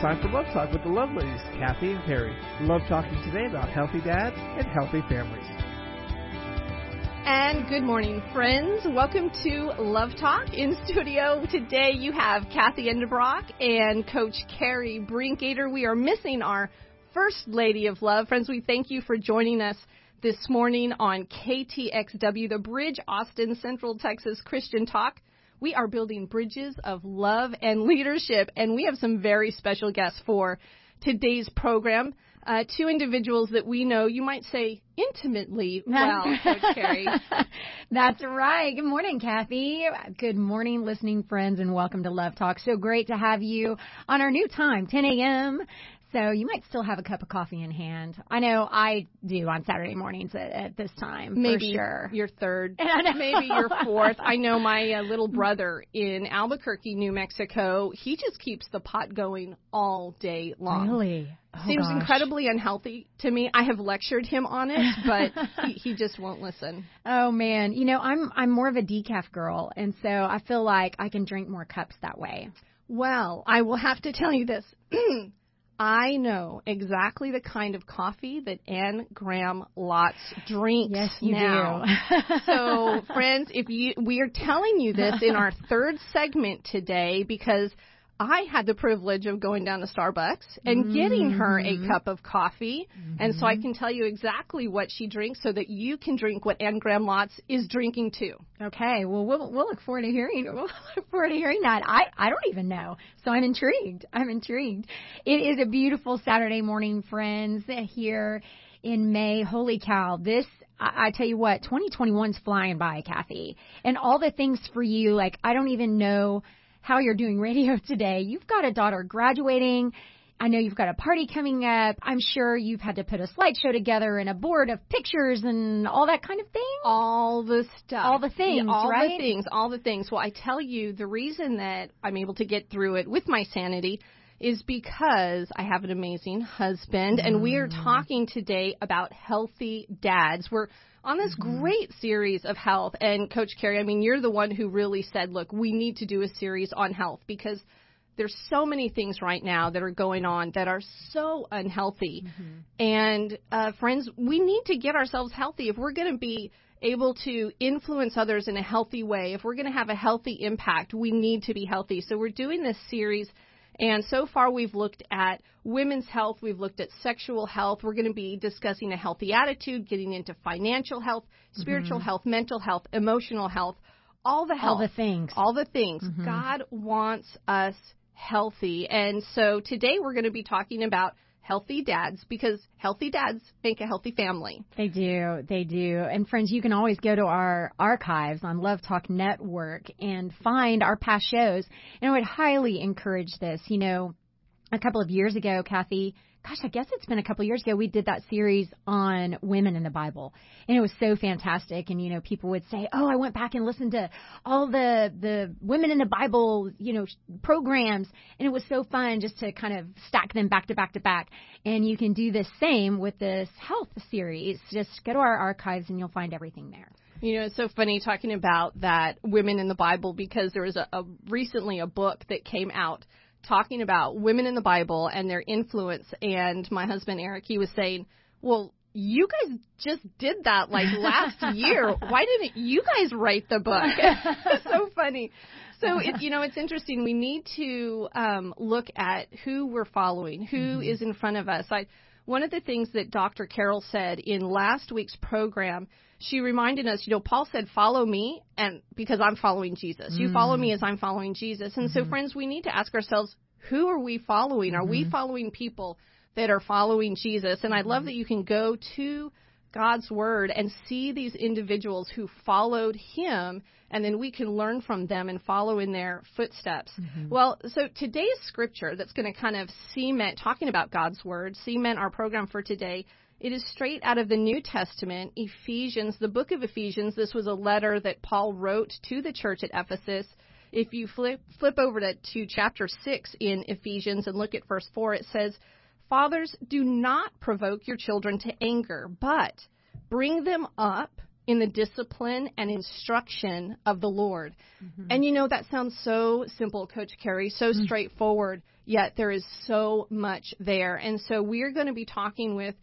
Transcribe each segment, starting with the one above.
time for Love Talk with the Love Ladies, Kathy and Carrie. Love talking today about healthy dads and healthy families. And good morning, friends. Welcome to Love Talk. In studio today, you have Kathy Endebrock and Coach Carrie Brinkater. We are missing our First Lady of Love. Friends, we thank you for joining us this morning on KTXW, the Bridge Austin Central Texas Christian Talk. We are building bridges of love and leadership, and we have some very special guests for today's program. Uh, two individuals that we know, you might say intimately well, Coach Carrie. That's right. Good morning, Kathy. Good morning, listening friends, and welcome to Love Talk. So great to have you on our new time, 10 a.m. So you might still have a cup of coffee in hand. I know I do on Saturday mornings at, at this time. Maybe sure. your third, maybe your fourth. I know my uh, little brother in Albuquerque, New Mexico. He just keeps the pot going all day long. Really? Oh, Seems gosh. incredibly unhealthy to me. I have lectured him on it, but he, he just won't listen. Oh man, you know I'm I'm more of a decaf girl, and so I feel like I can drink more cups that way. Well, I will have to tell you this. I know exactly the kind of coffee that Anne Graham Lotz drinks Yes, you now. do. so, friends, if you we are telling you this in our third segment today because I had the privilege of going down to Starbucks and mm-hmm. getting her a cup of coffee, and so I mm-hmm. can tell you exactly what she drinks so that you can drink what Anne Graham Lotz is drinking too. Okay, well we'll we'll look forward to hearing we'll look forward to hearing that. I I don't even know, so I'm intrigued. I'm intrigued. It is a beautiful Saturday morning, friends, here in May. Holy cow! This I, I tell you what, 2021's flying by, Kathy, and all the things for you. Like I don't even know how you're doing radio today. You've got a daughter graduating. I know you've got a party coming up. I'm sure you've had to put a slideshow together and a board of pictures and all that kind of thing. all the stuff. All the things, Yeah, all right? the things, all the things. Well, I tell you, the reason that I'm able to get through it with my sanity is because I have an amazing husband, and we are Mm. talking today about healthy dads. We're on this Mm-hmm. great series of health, and Coach Carrie, I mean, you're the one who really said, look, we need to do a series on health because there's so many things right now that are going on that are so unhealthy. And uh, friends, we need to get ourselves healthy if we're going to be able to influence others in a healthy way. If we're going to have a healthy impact, we need to be healthy. So we're doing this series. And so far, we've looked at women's health, we've looked at sexual health. We're going to be discussing a healthy attitude, getting into financial health, spiritual health, mental health, emotional health, all the Mm-hmm. All health the things. all the things. Mm-hmm. God wants us healthy. And so today we're going to be talking about healthy dads because healthy dads make a healthy family. They do, they do. And friends, you can always go to our archives on Love Talk Network and find our past shows. And I would highly encourage this. You know, a couple of years ago, Kathy, gosh, I guess it's been a couple years ago, we did that series on women in the Bible. And it was so fantastic. And, you know, people would say, oh, I went back and listened to all the, the women in the Bible, you know, programs. And it was so fun just to kind of stack them back to back to back. And you can do the same with this health series. Just go to our archives and you'll find everything there. You know, it's so funny talking about that women in the Bible because there was a, a recently a book that came out talking about women in the Bible and their influence. And my husband Eric, he was saying, "Well, you guys just did that like last year. Why didn't you guys write the book?" it's so funny. So it, you know, it's interesting. We need to um, look at who we're following, who is in front of us. I, one of the things that Dr. Carroll said in last week's program, she reminded us, you know, Paul said, "Follow me," and because I'm following Jesus, you follow me mm. as I'm following Jesus. And so, mm-hmm. friends, we need to ask ourselves, who are we following? Are we mm-hmm. following people that are following Jesus? And I love that you can go to God's word and see these individuals who followed him and then we can learn from them and follow in their footsteps. Mm-hmm. Well, so today's scripture that's going to kind of cement talking about God's word, cement our program for today. It is straight out of the New Testament, Ephesians, the book of Ephesians. This was a letter that Paul wrote to the church at Ephesus. If you flip flip over to, to chapter 6 in Ephesians and look at verse 4, it says, Fathers, do not provoke your children to anger, but bring them up in the discipline and instruction of the Lord. Mm-hmm. And you know, that sounds so simple, Coach Carrie, so mm. straightforward. yet there is so much there. And so we're going to be talking with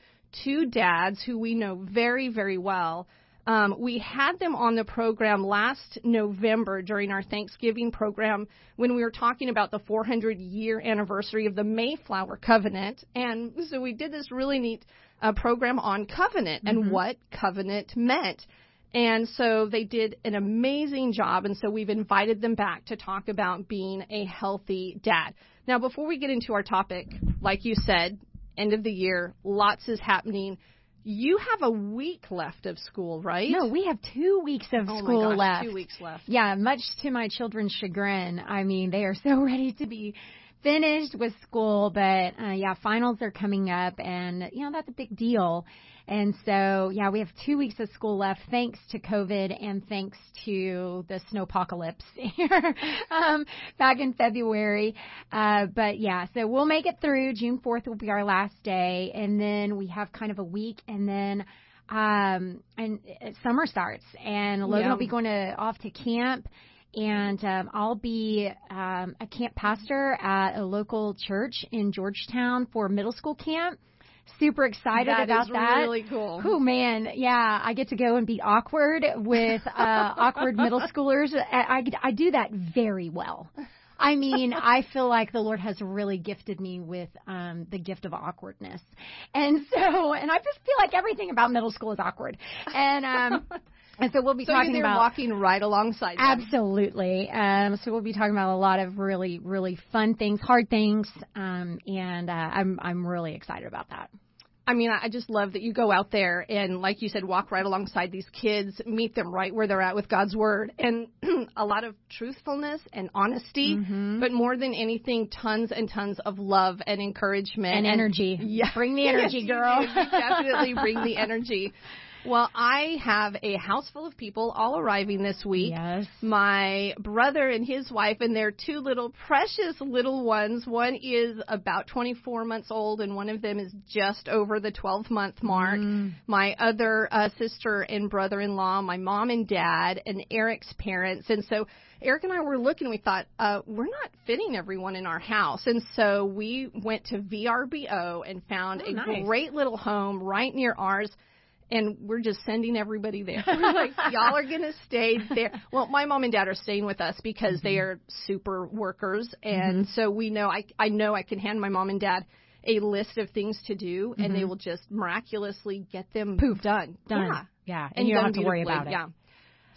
two dads who we know very, very well. Um, we had them on the program last November during our Thanksgiving program when we were talking about the 400 year anniversary of the Mayflower Covenant. And so we did this really neat uh, program on covenant and Mm-hmm. what covenant meant. And so they did an amazing job. And so we've invited them back to talk about being a healthy dad. Now, before we get into our topic, like you said, end of the year, lots is happening. You have a week left of school, right? No, we have two weeks of oh school gosh, left. Two weeks left. Yeah, much to my children's chagrin. I mean, they are so ready to be finished with school, but uh, yeah, finals are coming up, and you know that's a big deal. And so, yeah, we have two weeks of school left, thanks to COVID and thanks to the snowpocalypse here um, back in February. Uh, but yeah, so we'll make it through. June 4th will be our last day, and then we have kind of a week, and then um and uh, summer starts and Logan Yeah. will be going to off to camp and um I'll be um a camp pastor at a local church in Georgetown for middle school camp. Super excited That about is that. really cool. Oh man, yeah, I get to go and be awkward with uh awkward middle schoolers. I, I I do that very well. I mean, I feel like the Lord has really gifted me with um the gift of awkwardness. And so, and I just feel like everything about middle school is awkward. And um and so we'll be So talking you're about walking right alongside them. Absolutely. Um, so we'll be talking about a lot of really, really fun things, hard things, um, and uh, I'm I'm really excited about that. I mean, I just love that you go out there and, like you said, walk right alongside these kids, meet them right where they're at with God's Word, and a lot of truthfulness and honesty, Mm-hmm. but more than anything, tons and tons of love and encouragement And energy. Yeah, Bring the energy, Yes, girl. definitely bring the energy. Well, I have a house full of people all arriving this week. Yes. My brother and his wife and their two little precious little ones. One is about 24 months old and one of them is just over the 12 month mark. My other uh, sister and brother-in-law, my mom and dad, and Eric's parents. And so Eric and I were looking, we thought, uh, we're not fitting everyone in our house. And so we went to VRBO and found Oh, a nice. great little home right near ours and we're just sending everybody there. We're like, y'all are gonna stay there. Well, my mom and dad are staying with us because they are super workers, and so we know I I know I can hand my mom and dad a list of things to do, and they will just miraculously get them Poof. done. Done. Yeah. Yeah. And, you don't have to worry about it. Yeah.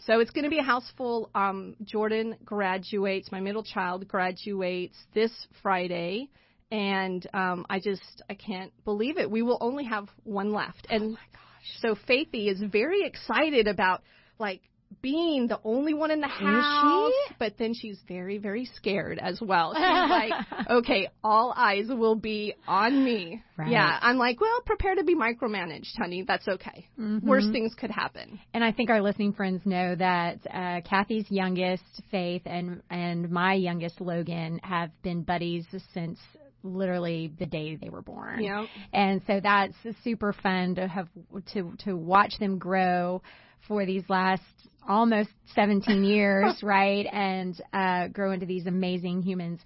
So it's going to be a house full. Um, Jordan graduates. My middle child graduates this Friday, and um, I just I can't believe it. We will only have one left, and Oh so Faithy is very excited about like being the only one in the house, but then she's very very scared as well. She's like, okay, all eyes will be on me. Right. Yeah, I'm like, well, prepare to be micromanaged, honey. That's okay. Mm-hmm. Worst things could happen. And I think our listening friends know that uh, Kathy's youngest, Faith, and and my youngest, Logan, have been buddies since literally the day they were born. Yeah. And so that's super fun to have to to watch them grow for these last almost 17 years, right? And uh, grow into these amazing humans.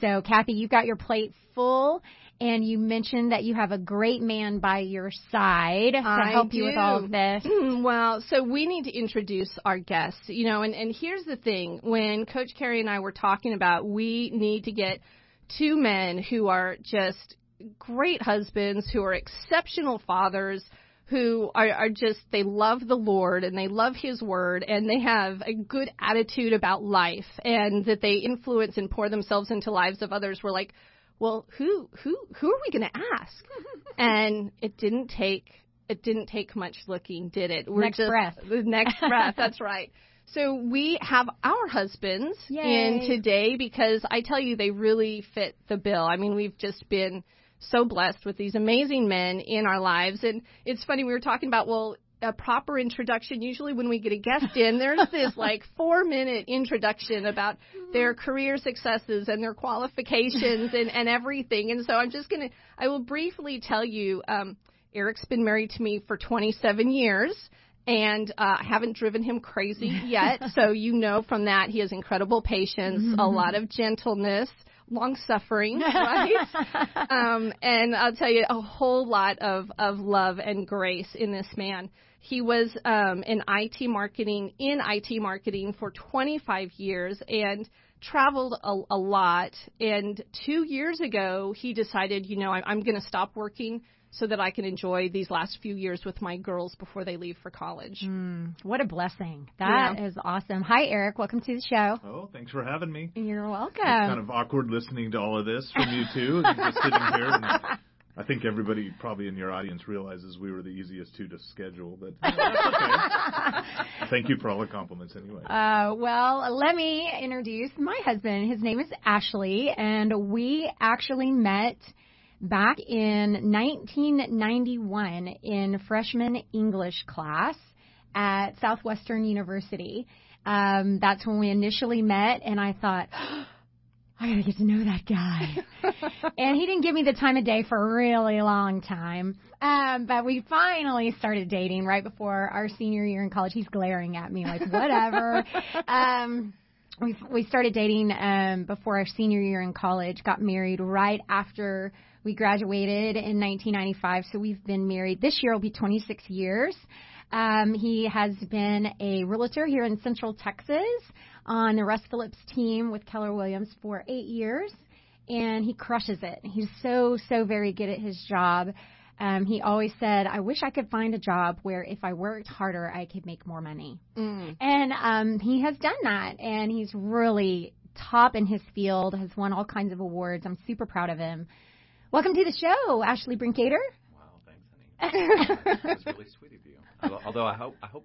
So, Kathy, you've got your plate full, and you mentioned that you have a great man by your side to I help you with all of this. well, so we need to introduce our guests, you know, and, and here's the thing. When Coach Carrie and I were talking about we need to get two men who are just great husbands, who are exceptional fathers, who are, are just, they love the Lord and they love His Word and they have a good attitude about life and that they influence and pour themselves into lives of others. We're like, well, who, who, who are we going to ask? and it didn't take it didn't take much looking, did it? We're Next just, breath. The next breath. That's right. So we have our husbands Yay. in today because I tell you they really fit the bill. I mean, we've just been so blessed with these amazing men in our lives, and it's funny we were talking about well. A proper introduction. Usually, when we get a guest in, there's this like four minute introduction about their career successes and their qualifications and, and everything. And so I'm just going to, I will briefly tell you, um, Eric's been married to me for 27 years. And uh, I haven't driven him crazy yet, so you know from that he has incredible patience, a lot of gentleness, long suffering, right? um, and I'll tell you a whole lot of, of love and grace in this man. He was um, in IT marketing, in IT marketing for 25 years and traveled a, a lot. And two years ago, he decided, you know, I, I'm going to stop working so that I can enjoy these last few years with my girls before they leave for college. Mm, what a blessing. That Yeah. is awesome. Hi, Eric. Welcome to the show. Oh, thanks for having me. You're welcome. It's kind of awkward listening to all of this from you two. Just sitting here. And I think everybody probably in your audience realizes we were the easiest two to schedule, but you know, okay. Thank you for all the compliments anyway. Uh, well, let me introduce my husband. His name is Ashley, and we actually met back in 1991 in freshman English class at Southwestern University. Um, that's when we initially met, and I thought, I gotta get to know that guy. and he didn't give me the time of day for a really long time. Um, but we finally started dating right before our senior year in college. He's glaring at me like, whatever. um, we we started dating um, before our senior year in college. Got married right after we graduated in 1995. So we've been married. This year will be 26 years. Um, he has been a realtor here in Central Texas on the Russ Phillips team with Keller Williams for eight years, and he crushes it. He's so so very good at his job. Um, he always said, "I wish I could find a job where if I worked harder, I could make more money." Mm. And um, he has done that, and he's really top in his field. Has won all kinds of awards. I'm super proud of him. Welcome to the show, Ashley Brinkater. Wow, thanks, honey. That's really sweet of you. Although, although I hope I hope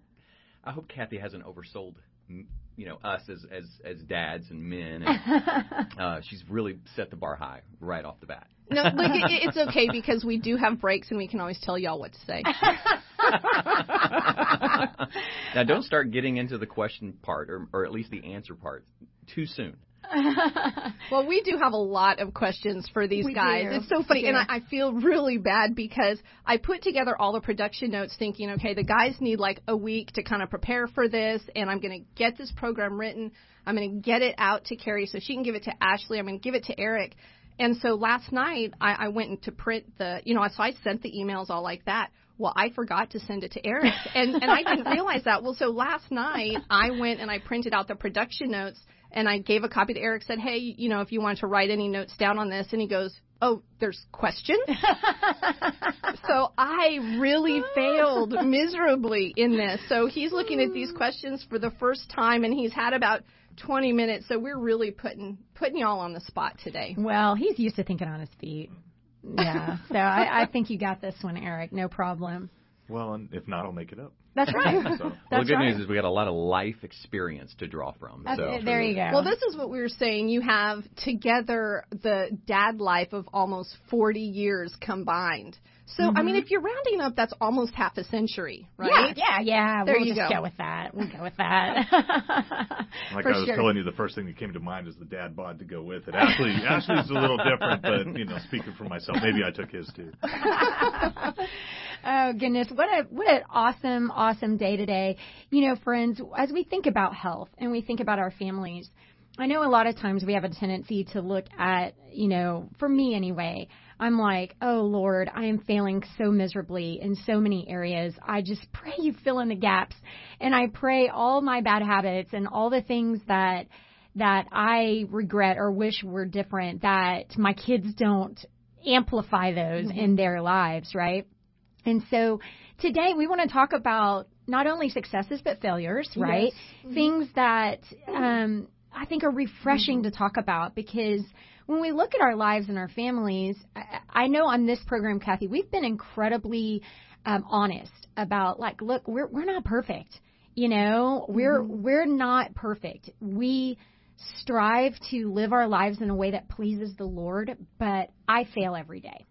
I hope Kathy hasn't oversold you know us as as as dads and men. And, uh, she's really set the bar high right off the bat. No, like it, it's okay because we do have breaks and we can always tell y'all what to say. now, don't start getting into the question part, or or at least the answer part, too soon. Well, we do have a lot of questions for these We guys. do. It's so funny, and. I, I feel really bad because I put together all the production notes thinking, okay, the guys need like a week to kind of prepare for this, and I'm going to get this program written. I'm going to get it out to Carrie so she can give it to Ashley. I'm going to give it to Eric. And so last night I, I went to print the, you know, so I sent the emails all like that. Well, I forgot to send it to Eric, and and I didn't realize that. Well, so last night I went and I printed out the production notes, and I gave a copy to Eric. Said, hey, you know, if you want to write any notes down on this, and he goes, oh, there's questions. so I really ah. failed miserably in this. So he's looking at these ah. questions for the first time, and he's had about 20 minutes. So we're really putting putting y'all on the spot today. Well, he's used to thinking on his feet. Yeah, so I, I think you got this one, Eric. No problem. Well, and if not, I'll make it up. That's right. So, well, the good right. news is we got a lot of life experience to draw from. That's so it. There you go. Well, this is what we were saying. You have together the dad life of almost 40 years combined. So, I mean, mm-hmm. if you're rounding up, that's almost half a century, right? Yeah, yeah, yeah. There we'll you just go. with that. We'll go with that. like For I was sure. telling you, the first thing that came to mind is the dad bod to go with it. Ashley, Ashley's a little different, but you know, speaking for myself, maybe I took his too. Oh goodness, what a what an awesome, awesome day today. You know, friends, as we think about health and we think about our families, I know a lot of times we have a tendency to look at, you know, for me anyway, I'm like, oh Lord, I am failing so miserably in so many areas. I just pray you fill in the gaps. And I pray all my bad habits and all the things that that I regret or wish were different, that my kids don't amplify those mm-hmm. in their lives, right? And so today we want to talk about not only successes but failures, right? Things that um, I think are refreshing to talk about because when we look at our lives and our families, I, I know on this program, Kathy, we've been incredibly um, honest about like, look, we're we're not perfect. You know, we're we're not perfect. We strive to live our lives in a way that pleases the Lord, but I fail every day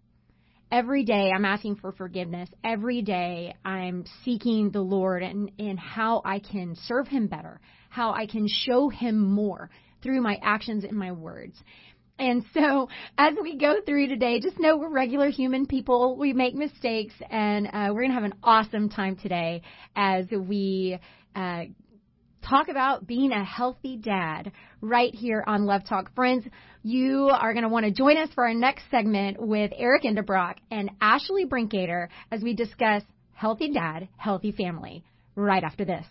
every day I'm asking for forgiveness. Every day I'm seeking the Lord and, and how I can serve Him better, how I can show Him more through my actions and my words. And so, as we go through today, just know we're regular human people. We make mistakes, and uh, we're going to have an awesome time today as we uh, talk about being a healthy dad right here on Love Talk. Friends, you are going to want to join us for our next segment with Eric Endebrock and Ashley Brinkater as we discuss healthy dad, healthy family right after this.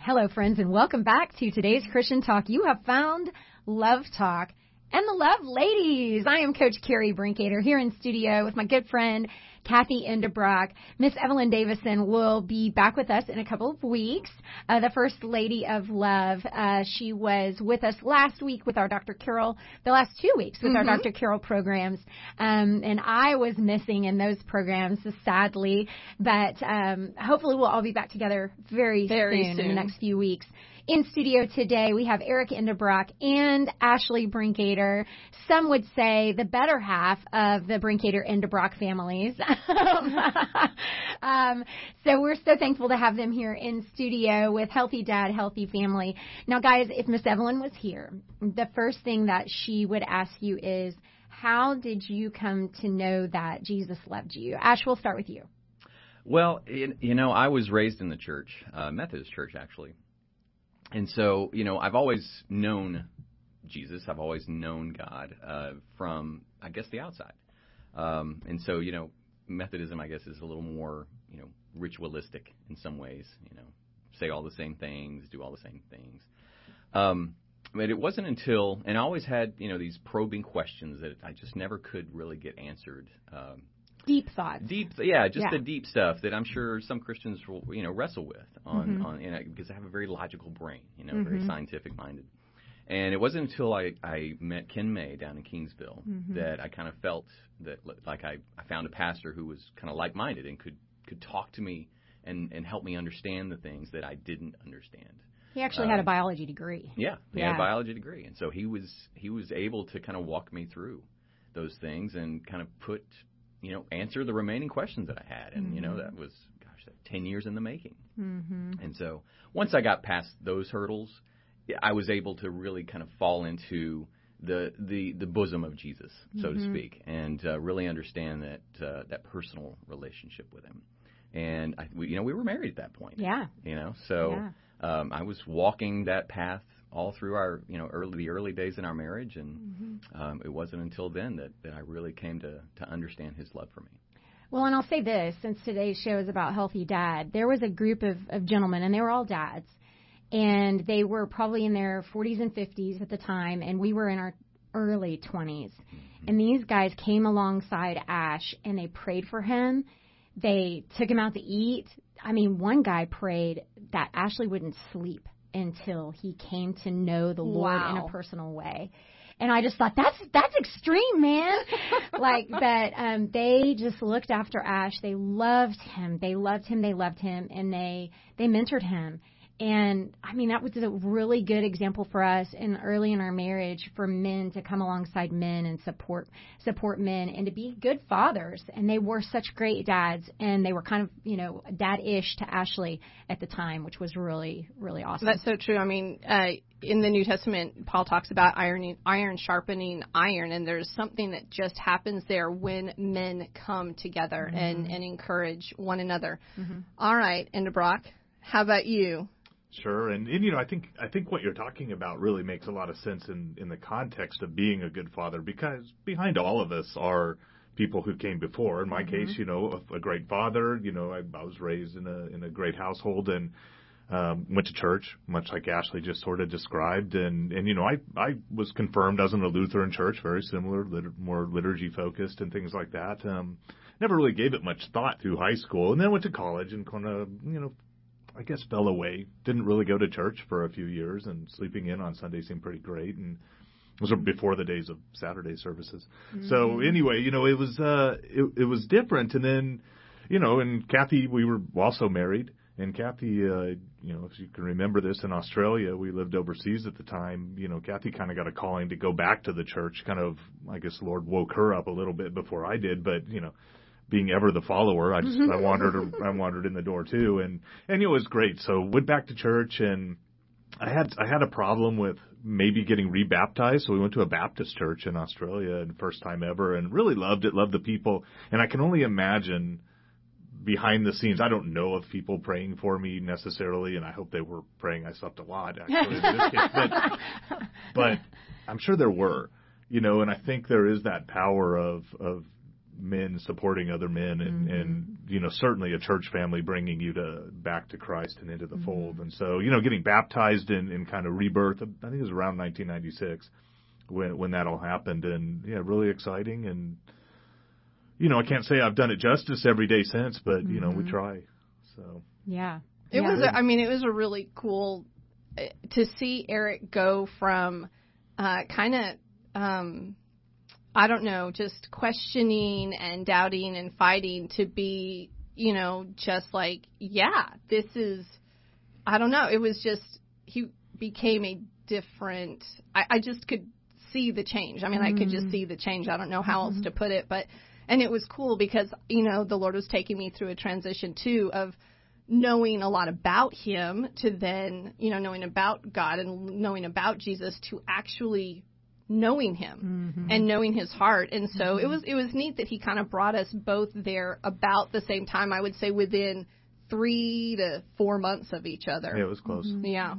Hello, friends, and welcome back to today's Christian Talk. You have found Love Talk and the Love Ladies. I am Coach Carrie Brinkater here in studio with my good friend Kathy Endebrock. Miss Evelyn Davison will be back with us in a couple of weeks. Uh, the First Lady of Love. Uh, she was with us last week with our Dr. Carol, the last two weeks with mm-hmm. our Dr. Carol programs. Um, and I was missing in those programs, sadly. But um, hopefully we'll all be back together very, very soon, soon. in the next few weeks. In studio today, we have Eric Endebrock and Ashley Brinkater. Some would say the better half of the Brinkater Endebrock families. um, so we're so thankful to have them here in studio with Healthy Dad, Healthy Family. Now, guys, if Miss Evelyn was here, the first thing that she would ask you is, how did you come to know that Jesus loved you? Ash, we'll start with you. Well, you know, I was raised in the church, uh, Methodist church actually, and so, you know, I've always known Jesus. I've always known God uh, from, I guess, the outside. Um, and so, you know, Methodism, I guess, is a little more, you know, ritualistic in some ways. You know, say all the same things, do all the same things. Um, but it wasn't until, and I always had, you know, these probing questions that I just never could really get answered. Um, deep thoughts. Deep, yeah, just yeah. the deep stuff that I'm sure some Christians will, you know, wrestle with on, mm-hmm. on, you know, because I have a very logical brain, you know, mm-hmm. very scientific minded. And it wasn't until I, I met Ken May down in Kingsville mm-hmm. that I kind of felt that, like, I, I found a pastor who was kind of like minded and could, could talk to me and, and help me understand the things that I didn't understand. He actually um, had a biology degree. Yeah, he yeah. had a biology degree, and so he was he was able to kind of walk me through those things and kind of put you know, answer the remaining questions that I had. And, mm-hmm. you know, that was, gosh, that 10 years in the making. Mm-hmm. And so once I got past those hurdles, I was able to really kind of fall into the the the bosom of Jesus, so mm-hmm. to speak, and uh, really understand that uh, that personal relationship with Him. And I, we, you know, we were married at that point. Yeah. You know, so yeah. um, I was walking that path all through our you know early the early days in our marriage, and mm-hmm. um, it wasn't until then that, that I really came to to understand His love for me. Well, and I'll say this, since today's show is about healthy dad, there was a group of, of gentlemen, and they were all dads, and they were probably in their 40s and 50s at the time, and we were in our early 20s. Mm-hmm. And these guys came alongside Ash, and they prayed for him. They took him out to eat. I mean, one guy prayed that Ashley wouldn't sleep until he came to know the Lord wow. in a personal way. And I just thought that's that's extreme, man. like that um they just looked after Ash. They loved him. They loved him. They loved him and they they mentored him. And I mean, that was a really good example for us in early in our marriage for men to come alongside men and support support men and to be good fathers. And they were such great dads, and they were kind of you know dad-ish to Ashley at the time, which was really really awesome. That's so true. I mean, uh, in the New Testament, Paul talks about ironing, iron sharpening iron, and there's something that just happens there when men come together mm-hmm. and and encourage one another. Mm-hmm. All right, Endebrock, how about you? Sure, and, and you know, I think I think what you're talking about really makes a lot of sense in in the context of being a good father, because behind all of us are people who came before. In my mm-hmm. case, you know, a, a great father. You know, I, I was raised in a in a great household and um, went to church, much like Ashley just sort of described. And and you know, I I was confirmed as in a Lutheran church, very similar, lit- more liturgy focused and things like that. Um, never really gave it much thought through high school, and then went to college and kind of you know I guess fell away. Didn't really go to church for a few years, and sleeping in on Sunday seemed pretty great. And it was before the days of Saturday services. Mm-hmm. So anyway, you know, it was uh, it, it was different. And then, you know, and Kathy, we were also married. And Kathy, uh, you know, if you can remember this, in Australia, we lived overseas at the time. You know, Kathy kind of got a calling to go back to the church. Kind of, I guess, Lord woke her up a little bit before I did. But you know, being ever the follower, I just I mm-hmm. wandered I wandered in the door too, and and it was great. So went back to church, and I had I had a problem with maybe getting rebaptized, so we went to a Baptist church in Australia, and first time ever, and really loved it, loved the people, and I can only imagine behind the scenes. I don't know of people praying for me necessarily, and I hope they were praying. I slept a lot actually in this case, but but I'm sure there were, you know, and I think there is that power of of men supporting other men and Mm-hmm. and you know certainly a church family bringing you to back to Christ and into the Mm-hmm. fold and so you know getting baptized in, in kind of rebirth I think it was around 1996 when when that all happened and yeah really exciting and you know I can't say I've done it justice every day since but you know Mm-hmm. we try so Yeah. It yeah. was. A, I mean, it was a really cool uh, to see Eric go from uh, kind of. Um, I don't know, just questioning and doubting and fighting to be, you know, just like, yeah, this is, I don't know. It was just, he became a different, I, I just could see the change. I mean, I could just mm. see the change. I don't know how else to mm-hmm. put it, but, and it was cool because, you know, the Lord was taking me through a transition too of, knowing a lot about him to then, you know, knowing about God and knowing about Jesus to actually knowing him mm-hmm. and knowing his heart. And so it mm-hmm. was it was neat that he kind of brought us both there about the same time. I would say within 3 to 4 months of each other. yeah it was close mm-hmm. Yeah.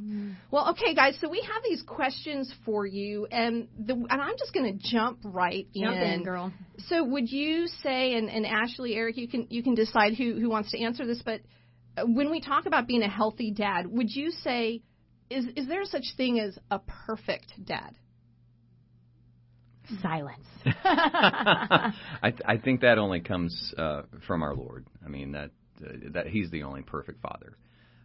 Well, okay, guys. So we have these questions for you, and the and I'm just going to jump right Jump in, girl. So would you say, and, and Ashley, Eric, you can you can decide who who wants to answer this, but uh, when we talk about being a healthy dad, would you say is is there such thing as a perfect dad? Silence. I th- I think that only comes uh, from our Lord. I mean that uh, that He's the only perfect father.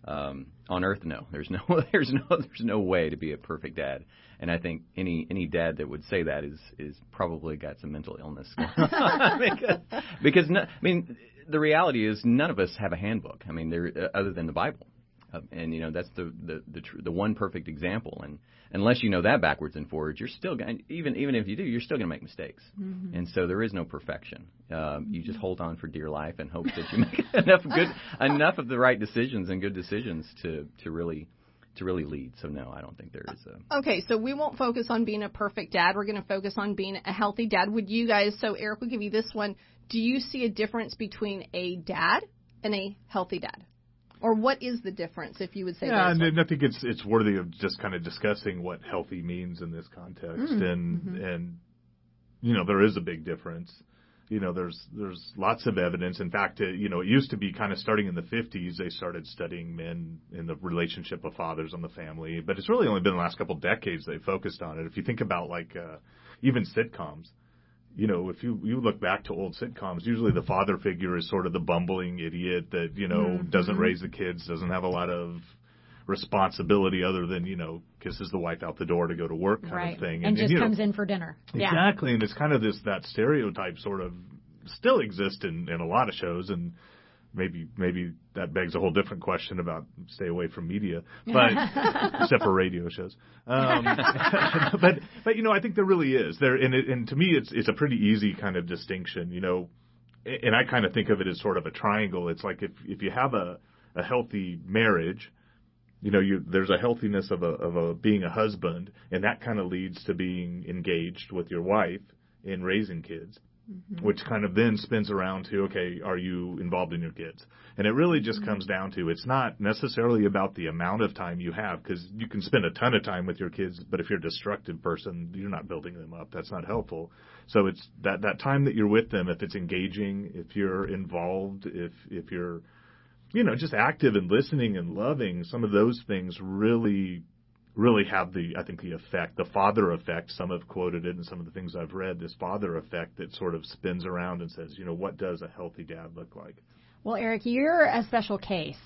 Um, on earth, no. There's no there's no there's no way to be a perfect dad. And I think any any dad that would say that is is probably got some mental illness because because no, I mean the reality is none of us have a handbook. I mean there uh, other than the Bible. Uh, and you know that's the the the, tr- the one perfect example and unless you know that backwards and forwards you're still going even even if you do you're still going to make mistakes and so there is no perfection um, you just hold on for dear life and hope that you make enough good enough of the right decisions and good decisions to to really to really lead so no I don't think there is a Okay, so we won't focus on being a perfect dad. We're going to focus on being a healthy dad. Would you guys? So Eric, we'll give you this one. Do you see a difference between a dad and a healthy dad? Or what is the difference, if you would say? Yeah, and? I think it's it's worthy of just kind of discussing what healthy means in this context, and and you know there is a big difference. You know, there's there's lots of evidence. In fact, it, you know, it used to be kind of starting in the 50s. They started studying men in the relationship of fathers on the family, but it's really only been the last couple decades they focused on it. If you think about like uh, even sitcoms, you know, if you you look back to old sitcoms, usually the father figure is sort of the bumbling idiot that you know Mm-hmm. doesn't raise the kids, doesn't have a lot of responsibility other than you know kisses the wife out the door to go to work kind right. of thing, And, and just you know, comes in for dinner. Yeah. exactly, and it's kind of this that stereotype sort of still exists in in a lot of shows and. Maybe maybe that begs a whole different question about stay away from media, but except for radio shows. Um, but but you know I think there really is there, and it, and to me it's it's a pretty easy kind of distinction. You know, and I kind of think of it as sort of a triangle. It's like if if you have a a healthy marriage, you know, you there's a healthiness of a of a being a husband, and that kind of leads to being engaged with your wife in raising kids. Mm-hmm. Which kind of then spins around to okay, are you involved in your kids? And it really just comes mm-hmm. down to it's not necessarily about the amount of time you have because you can spend a ton of time with your kids, but if you're a destructive person, you're not building them up. That's not helpful. So it's that that time that you're with them, if it's engaging, if you're involved, if if you're you know, just active and listening and loving, some of those things really, really have the, I think, the effect, the father effect. Some have quoted it in some of the things I've read, this father effect that sort of spins around and says, you know, what does a healthy dad look like? Well, Eric, you're a special case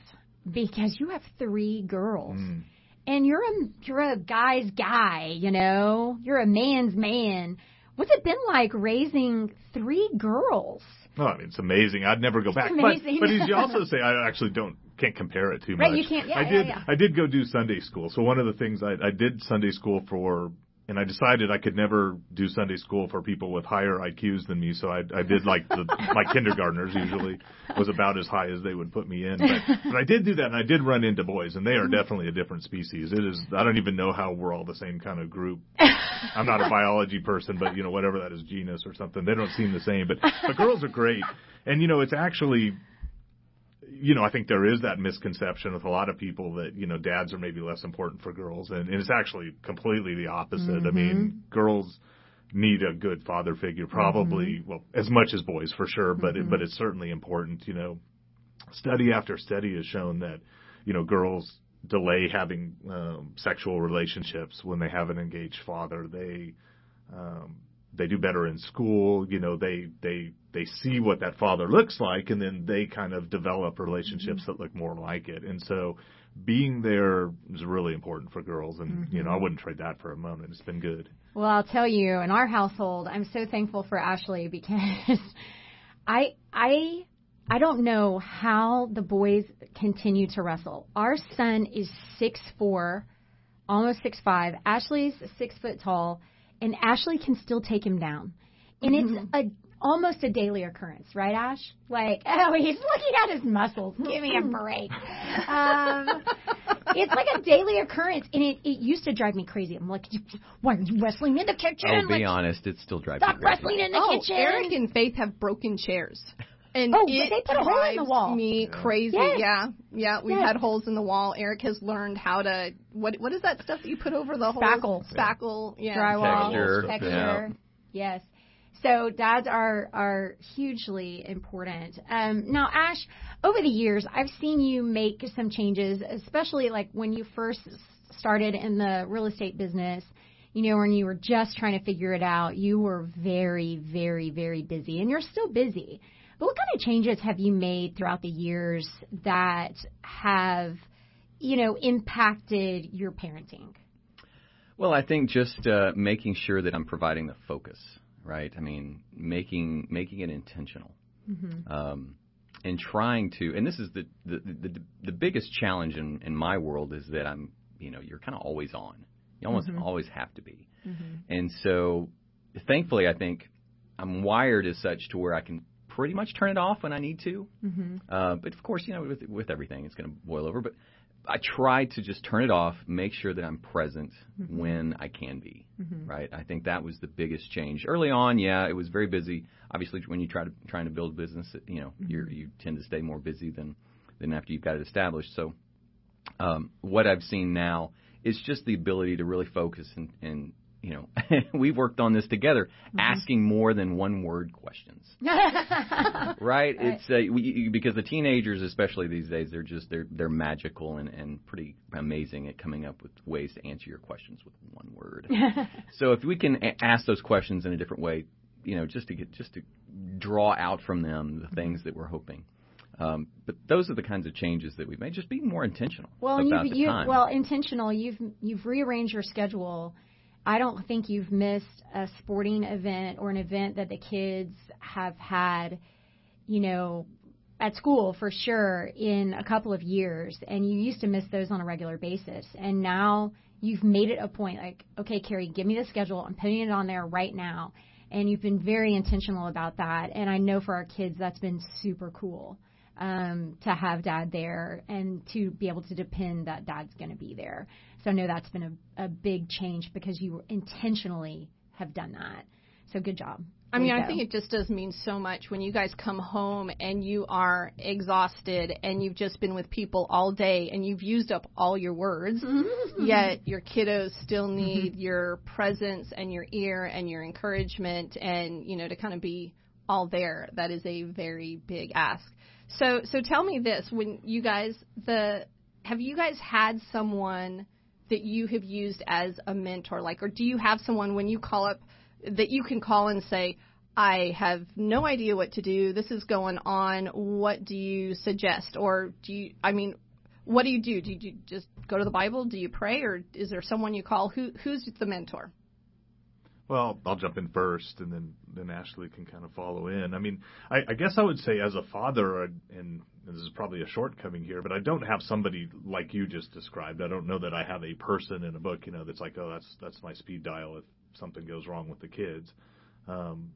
because you have three girls. Mm. And you're a you're a guy's guy, you know. You're a man's man. What's it been like raising three girls? Oh, I mean, it's amazing. I'd never go back. amazing. But, but as you also say, I actually don't can't compare it too Right, much. you can't- yeah, I yeah, did. yeah. I did go do Sunday school. So one of the things I, I did Sunday school for, and I decided I could never do Sunday school for people with higher IQs than me. So I, I did like the my kindergartners usually was about as high as they would put me in. But, but I did do that, and I did run into boys, and they are definitely a different species. It is. I don't even know how we're all the same kind of group. I'm not a biology person, but you know, whatever that is, genus or something. They don't seem the same, but but girls are great, and you know, it's actually you know, I think there is that misconception with a lot of people that, you know, dads are maybe less important for girls. And, and it's actually completely the opposite. Mm-hmm. I mean, girls need a good father figure, probably, mm-hmm. well, as much as boys for sure, but, mm-hmm. it, but it's certainly important. You know, study after study has shown that, you know, girls delay having um, sexual relationships when they have an engaged father. They, um, they do better in school. You know, they they they see what that father looks like, and then they kind of develop relationships mm-hmm. that look more like it. And so, being there is really important for girls, and mm-hmm. you know, I mm-hmm. wouldn't trade that for a moment. It's been good. Well, I'll tell you, in our household, I'm so thankful for Ashley because I I I don't know how the boys continue to wrestle. Our son is six four, almost six five. Ashley's six foot tall and Ashley can still take him down. And it's mm-hmm. a almost a daily occurrence, right, Ash? Like, oh, he's looking at his muscles. Give me a break. um, it's like a daily occurrence, and it, it used to drive me crazy. I'm like, why are you wrestling in the kitchen? I'll like, be honest, it still drives me crazy. Stop wrestling in the oh, kitchen. Eric and Faith have broken chairs. And oh, it they put a hole in the wall. Me crazy. Yes. Yeah, yeah. We've yes. had holes in the wall. Eric has learned how to what what is that stuff that you put over the spackle. holes? Spackle. Yeah. Drywall. Texture. Texture. Yeah. Yes. So dads are are hugely important. Um, now, Ash, over the years, I've seen you make some changes, especially like when you first started in the real estate business. You know, when you were just trying to figure it out, you were very, very, very busy, and you're still busy. But what kind of changes have you made throughout the years that have, you know, impacted your parenting? Well, I think just uh, making sure that I'm providing the focus, right? I mean, making making it intentional, mm-hmm. um, and trying to. And this is the the the, the biggest challenge in in my world is that I'm, you know, you're kind of always on. You almost mm-hmm. always have to be. Mm-hmm. And so, thankfully, I think I'm wired as such to where I can pretty much turn it off when I need to. Mm-hmm. Uh, but of course, you know, with with everything, it's going to boil over. But I try to just turn it off, make sure that I'm present mm-hmm. when I can be. Mm-hmm. Right. I think that was the biggest change early on. Yeah, it was very busy. Obviously, when you try to trying to build a business, you know, you mm-hmm. you tend to stay more busy than than after you've got it established. So, um, what I've seen now is just the ability to really focus and, and you know, we worked on this together, mm-hmm. asking more than one word questions. right? right? It's uh, we, because the teenagers, especially these days, they're just they're they're magical and and pretty amazing at coming up with ways to answer your questions with one word. so if we can a- ask those questions in a different way, you know, just to get just to draw out from them the things that we're hoping. Um, but those are the kinds of changes that we've made. Just being more intentional. Well, about you've, the you time. well intentional. You've you've rearranged your schedule I don't think you've missed a sporting event or an event that the kids have had, you know, at school for sure in a couple of years. And you used to miss those on a regular basis. And now you've made it a point like, okay, Carrie, give me the schedule. I'm putting it on there right now. And you've been very intentional about that. And I know for our kids, that's been super cool um, to have dad there and to be able to depend that dad's going to be there. So I know that's been a, a big change because you intentionally have done that. So good job. I mean, I think it just does mean so much when you guys come home and you are exhausted and you've just been with people all day and you've used up all your words, mm-hmm. yet your kiddos still mm-hmm. need mm-hmm. your presence and your ear and your encouragement and, you know, to kind of be all there. That is a very big ask. So, so tell me this: when you guys the have you guys had someone that you have used as a mentor, like, or do you have someone when you call up that you can call and say, I have no idea what to do. This is going on. What do you suggest? Or do you, I mean, what do you do? Do you just go to the Bible? Do you pray? Or is there someone you call? Who, who's the mentor? Well, I'll jump in first, and then then Ashley can kind of follow in. I mean, I, I guess I would say as a father, and this is probably a shortcoming here, but I don't have somebody like you just described. I don't know that I have a person in a book, you know, that's like, oh, that's that's my speed dial if something goes wrong with the kids. Um,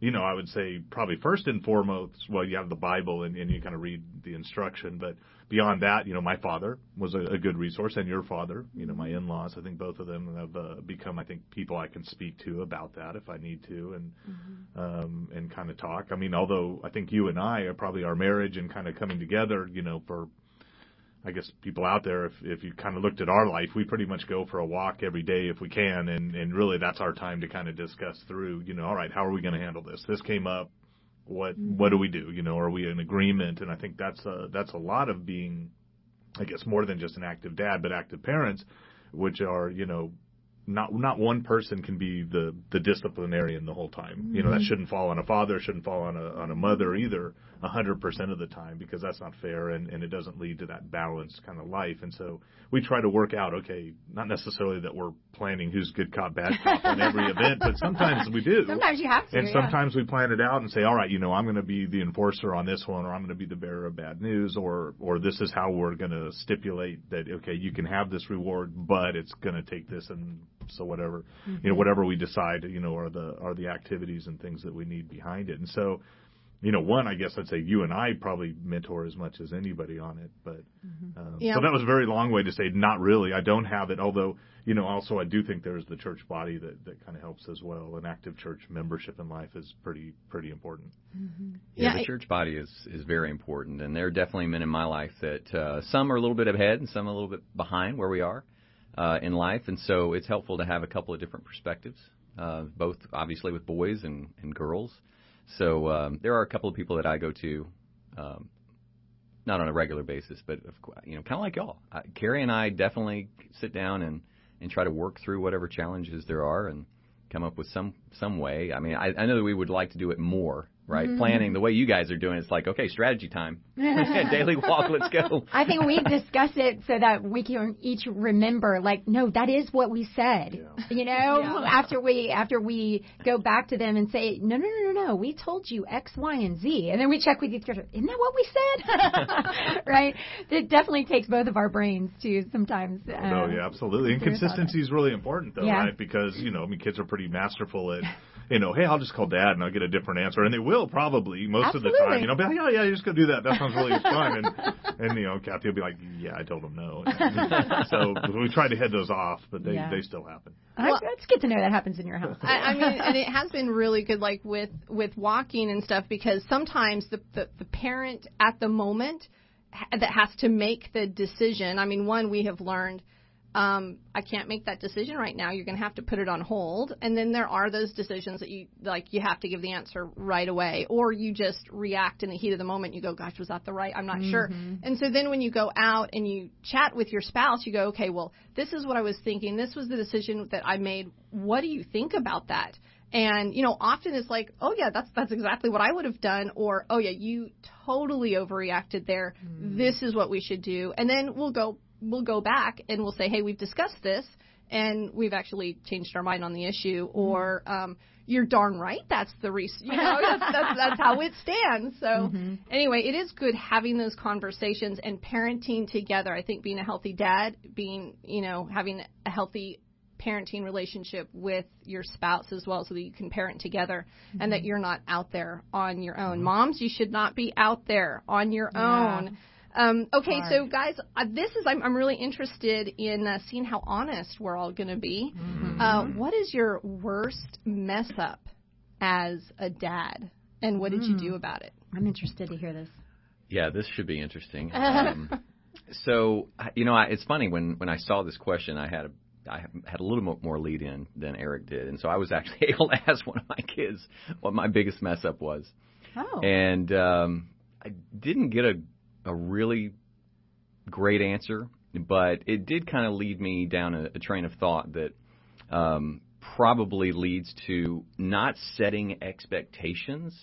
you know, I would say probably first and foremost, well, you have the Bible and, and you kind of read the instruction, but beyond that, you know, my father was a, a good resource, and your father, you know, my in-laws. I think both of them have uh, become, I think, people I can speak to about that if I need to, and mm-hmm. um, and kind of talk. I mean, although I think you and I are probably our marriage and kind of coming together, you know, for I guess people out there, if if you kind of looked at our life, we pretty much go for a walk every day if we can, and and really that's our time to kind of discuss through, you know, all right, how are we going to handle this? This came up, what mm-hmm. what do we do? You know, are we in agreement? And I think that's a that's a lot of being, I guess, more than just an active dad, but active parents, which are you know not not one person can be the the disciplinarian the whole time. Mm-hmm. You know that mm-hmm. shouldn't fall on a father, shouldn't fall on a on a mother either, a hundred percent of the time because that's not fair and and it doesn't lead to that balanced kind of life. And so we try to work out. Okay, not necessarily that we're planning who's good cop bad cop on every event, but sometimes we do. Sometimes you have to. And yeah. sometimes we plan it out and say, all right, you know, I'm going to be the enforcer on this one, or I'm going to be the bearer of bad news, or or this is how we're going to stipulate that okay, you can have this reward, but it's going to take this and so whatever mm-hmm. you know mm-hmm. whatever we decide you know are the are the activities and things that we need behind it and so you know one i guess i'd say you and i probably mentor as much as anybody on it but mm-hmm. um, yeah. so that was a very long way to say not really i don't have it although you know also i do think there's the church body that that kind of helps as well an active church membership in life is pretty pretty important mm-hmm. yeah, yeah, the church body is is very important and there are definitely men in my life that uh, some are a little bit ahead and some a little bit behind where we are uh, in life, and so it's helpful to have a couple of different perspectives, uh, both obviously with boys and, and girls. So um, there are a couple of people that I go to, um, not on a regular basis, but of, you know, kind of like y'all. Uh, Carrie and I definitely sit down and and try to work through whatever challenges there are and come up with some some way. I mean, I, I know that we would like to do it more right? Mm-hmm. Planning the way you guys are doing. It's like, okay, strategy time. Daily walk, let's go. I think we discuss it so that we can each remember, like, no, that is what we said. Yeah. You know, yeah. after we after we go back to them and say, no, no, no, no, no, we told you X, Y, and Z, and then we check with each other. Isn't that what we said? right? It definitely takes both of our brains to sometimes. Uh, no, yeah, absolutely. And consistency is really important, though, yeah. right? Because you know, I mean, kids are pretty masterful at you know, hey, I'll just call dad and I'll get a different answer. And they will probably most Absolutely. of the time, you know, be like, oh yeah, you just go do that. That sounds really fun. And, and, you know, Kathy will be like, yeah, I told him no. so we try to head those off, but they, yeah. they still happen. Well, that's good to know that happens in your house. I, I mean, and it has been really good, like with, with walking and stuff, because sometimes the, the, the parent at the moment that has to make the decision. I mean, one, we have learned – um, I can't make that decision right now. You're going to have to put it on hold. And then there are those decisions that you like you have to give the answer right away, or you just react in the heat of the moment. You go, "Gosh, was that the right? I'm not mm-hmm. sure." And so then when you go out and you chat with your spouse, you go, "Okay, well, this is what I was thinking. This was the decision that I made. What do you think about that?" And you know, often it's like, "Oh yeah, that's that's exactly what I would have done," or "Oh yeah, you totally overreacted there. Mm. This is what we should do." And then we'll go we'll go back and we'll say, hey, we've discussed this and we've actually changed our mind on the issue, or um, you're darn right, that's the reason. You know, that's, that's, that's how it stands. So mm-hmm. anyway, it is good having those conversations and parenting together. I think being a healthy dad, being you know having a healthy parenting relationship with your spouse as well so that you can parent together mm-hmm. and that mm-hmm. you're not out there on your own. Mm-hmm. Moms, you should not be out there on your yeah. own um, okay, so guys, uh, this is I'm, I'm really interested in uh, seeing how honest we're all going to be. Mm-hmm. Uh, what is your worst mess up as a dad, and what did mm. you do mm. about it? I'm interested to hear this. Yeah, this should be interesting. Um, so you know, I, it's funny when when I saw this question, I had a I had a little more lead in than Eric did, and so I was actually able to ask one of my kids what my biggest mess up was. Oh. And um, I didn't get a a really great answer, but it did kind of lead me down a, a train of thought that um, probably leads to not setting expectations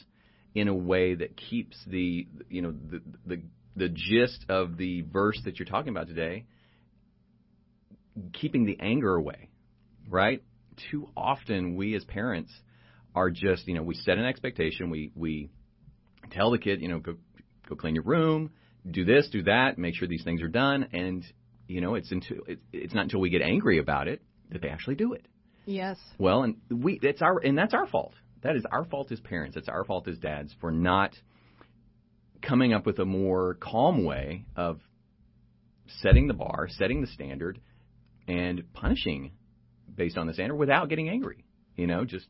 in a way that keeps the you know the the the gist of the verse that you're talking about today keeping the anger away right? Too often we as parents are just you know we set an expectation. We we tell the kid you know go go clean your room do this, do that, make sure these things are done, and you know, it's until it, it's not until we get angry about it that they actually do it. Yes. Well, and we it's our and that's our fault that is our fault as parents. It's our fault as dads for not coming up with a more calm way of setting the bar, setting the standard, and punishing based on the standard without getting angry. You know, just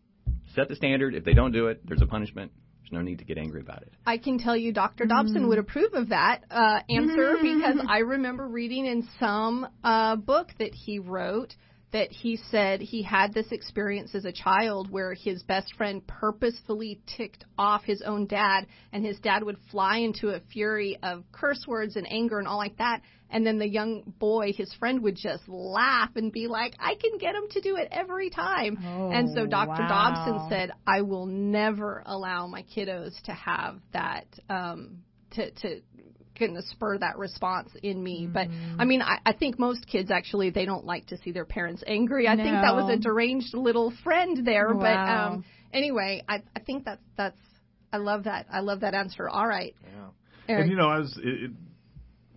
set the standard. If they don't do it, there's a punishment. There's no need to get angry about it. I can tell you Dr. Dobson would approve of that uh, answer because I remember reading in some uh, book that he wrote that he said he had this experience as a child where his best friend purposefully ticked off his own dad and his dad would fly into a fury of curse words and anger and all like that and then the young boy his friend would just laugh and be like I can get him to do it every time Oh, and so Dr. wow. Dobson said I will never allow my kiddos to have that um to to kind of spur that response in me. But Mm-hmm. I mean, I, I think most kids actually they don't like to see their parents angry. I think that was a deranged little friend there. But um, anyway, I I think that's that's I love that. I love that answer. All right, Yeah. Eric. And you know, I was. It, it,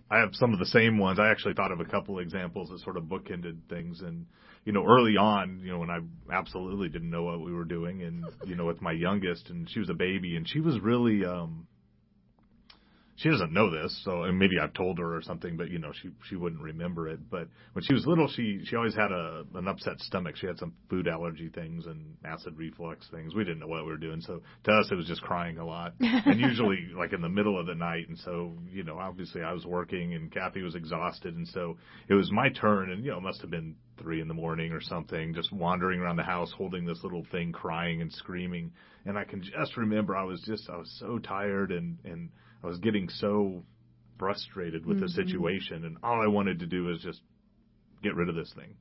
I have some of the same ones. I actually thought of a couple examples that sort of bookended things. And you know, early on, you know, when I absolutely didn't know what we were doing, and you know, with my youngest, and she was a baby, and she was really. um she doesn't know this, so and maybe I've told her or something, but you know she she wouldn't remember it. But when she was little, she she always had a an upset stomach. She had some food allergy things and acid reflux things. We didn't know what we were doing, so to us it was just crying a lot, and usually like in the middle of the night. And so you know obviously I was working and Kathy was exhausted, and so it was my turn, and you know it must have been three in the morning or something, just wandering around the house holding this little thing, crying and screaming. And I can just remember I was just I was so tired and and I was getting so frustrated with the mm-hmm. situation, and all I wanted to do was just get rid of this thing.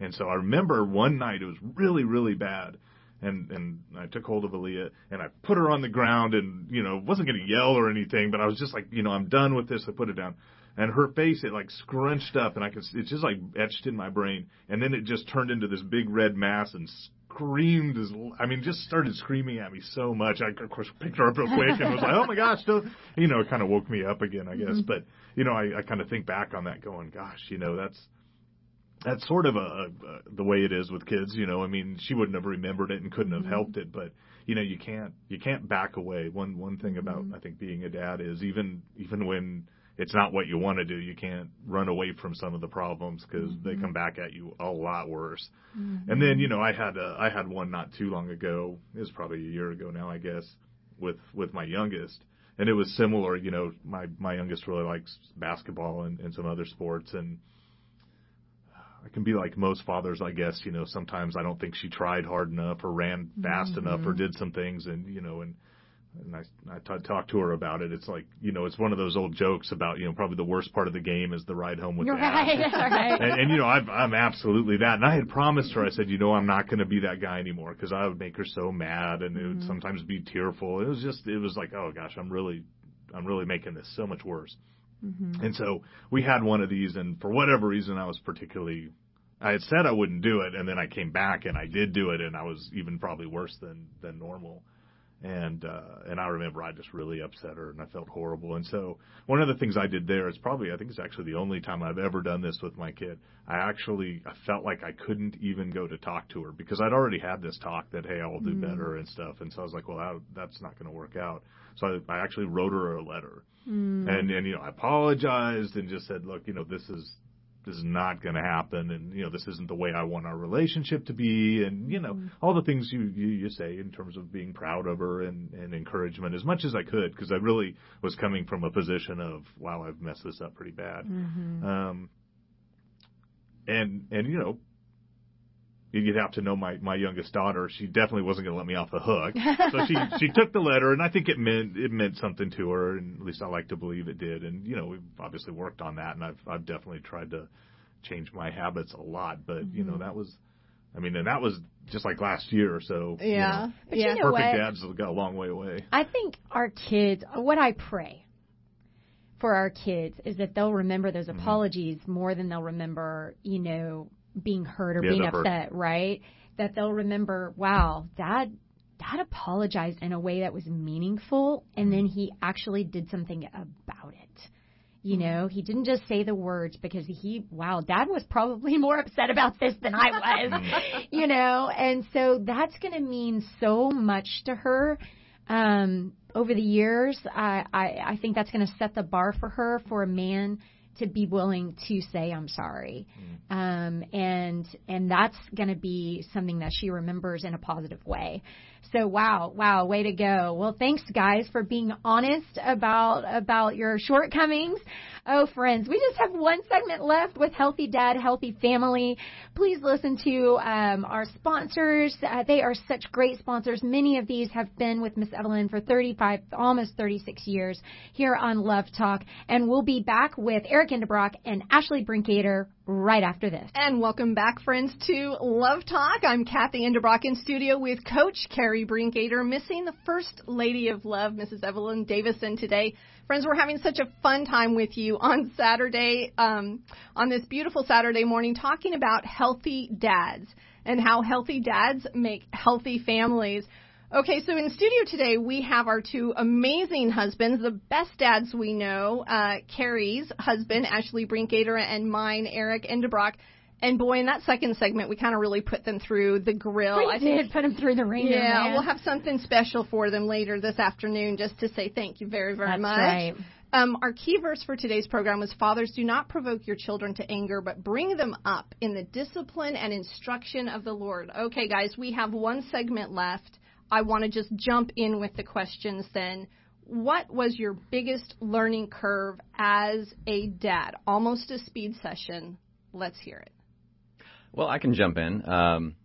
And so I remember one night it was really, really bad. And and I took hold of Aaliyah and I put her on the ground and you know wasn't going to yell or anything, but I was just like you know I'm done with this. I put it down, and her face it like scrunched up and I could it's just like etched in my brain, and then it just turned into this big red mass and screamed as I mean just started screaming at me so much. I of course picked her up real quick and was like oh my gosh, don't, you know it kind of woke me up again I guess. Mm-hmm. But you know I, I kind of think back on that going gosh you know that's that's sort of a, a the way it is with kids, you know. I mean, she wouldn't have remembered it and couldn't have helped mm-hmm. it, but you know, you can't you can't back away. One one thing about mm-hmm. I think being a dad is even even when it's not what you want to do, you can't run away from some of the problems because they mm-hmm. come back at you a lot worse. Mm-hmm. And then you know, I had a, I had one not too long ago. It was probably a year ago now, I guess, with with my youngest. And it was similar, you know, my my youngest really likes basketball and, and some other sports and I can be like most fathers, I guess. You know, sometimes I don't think she tried hard enough or ran fast enough or mm-hmm. did some things, and you know, and and I I t- talked to her about it. It's like you know, it's one of those old jokes about you know probably the worst part of the game is the ride home with You're dad. right. right. And, and you know, I've, I'm absolutely that. And I had promised her, I said, you know, I'm not going to be that guy anymore because I would make her so mad, and it would mm-hmm. sometimes be tearful. It was just, it was like, oh gosh, I'm really, I'm really making this so much worse. Mm-hmm. And so we had one of these, and for whatever reason, I was particularly. I had said I wouldn't do it, and then I came back and I did do it, and I was even probably worse than than normal. And uh, and I remember I just really upset her, and I felt horrible. And so one of the things I did there is probably I think it's actually the only time I've ever done this with my kid. I actually I felt like I couldn't even go to talk to her because I'd already had this talk that hey I will do better and stuff, and so I was like, well that, that's not going to work out. So I, I actually wrote her a letter and and you know I apologized and just said, look, you know this is this is not going to happen, and you know this isn't the way I want our relationship to be, and you know all the things you, you you say in terms of being proud of her and and encouragement as much as I could because I really was coming from a position of wow I've messed this up pretty bad, um, and and you know you'd have to know my my youngest daughter. She definitely wasn't going to let me off the hook. So she she took the letter, and I think it meant it meant something to her, and at least I like to believe it did. And you know, we've obviously worked on that, and I've I've definitely tried to change my habits a lot. But you know, that was, I mean, and that was just like last year or so. you Yeah, know. But yeah. you know Perfect what? dads have got a long way away. I think our kids, what I pray for our kids is that they'll remember those Mm-hmm. apologies more than they'll remember, you know, being hurt or Yeah, being the hurt. upset, right? That they'll remember, wow, dad dad apologized in a way that was meaningful and then he actually did something about it. You know, he didn't just say the words because he, wow, dad was probably more upset about this than I was, you know, and so that's going to mean so much to her. Um, over the years, I, I, I think that's going to set the bar for her for a man to be willing to say I'm sorry, mm. um, and and that's going to be something that she remembers in a positive way. So wow, wow, way to go. Well, thanks guys for being honest about about your shortcomings. Oh, friends, we just have one segment left with Healthy Dad, Healthy Family. Please listen to um, our sponsors. Uh, they are such great sponsors. Many of these have been with Miss Evelyn for 35, almost 36 years here on Love Talk, and we'll be back with Eric Endebrock and Ashley Brinkater right after this. And welcome back, friends, to Love Talk. I'm Kathy Endebrock in studio with Coach Carrie Brinkater, missing the First Lady of Love, Mrs. Evelyn Davison, today. Friends, we're having such a fun time with you on Saturday, um, on this beautiful Saturday morning, talking about healthy dads and how healthy dads make healthy families. Okay, so in studio today we have our two amazing husbands, the best dads we know, uh, Carrie's husband, Ashley Brinkater, and mine, Eric Endebrock. And boy, in that second segment, we kind of really put them through the grill. We I did think, put them through the ringer. Yeah, man. we'll have something special for them later this afternoon, just to say thank you very, very That's much. Right. Um, our key verse for today's program was Fathers, do not provoke your children to anger, but bring them up in the discipline and instruction of the Lord. Okay, guys, we have one segment left. I want to just jump in with the questions then. What was your biggest learning curve as a dad? Almost a speed session. Let's hear it. Well, I can jump in. Um,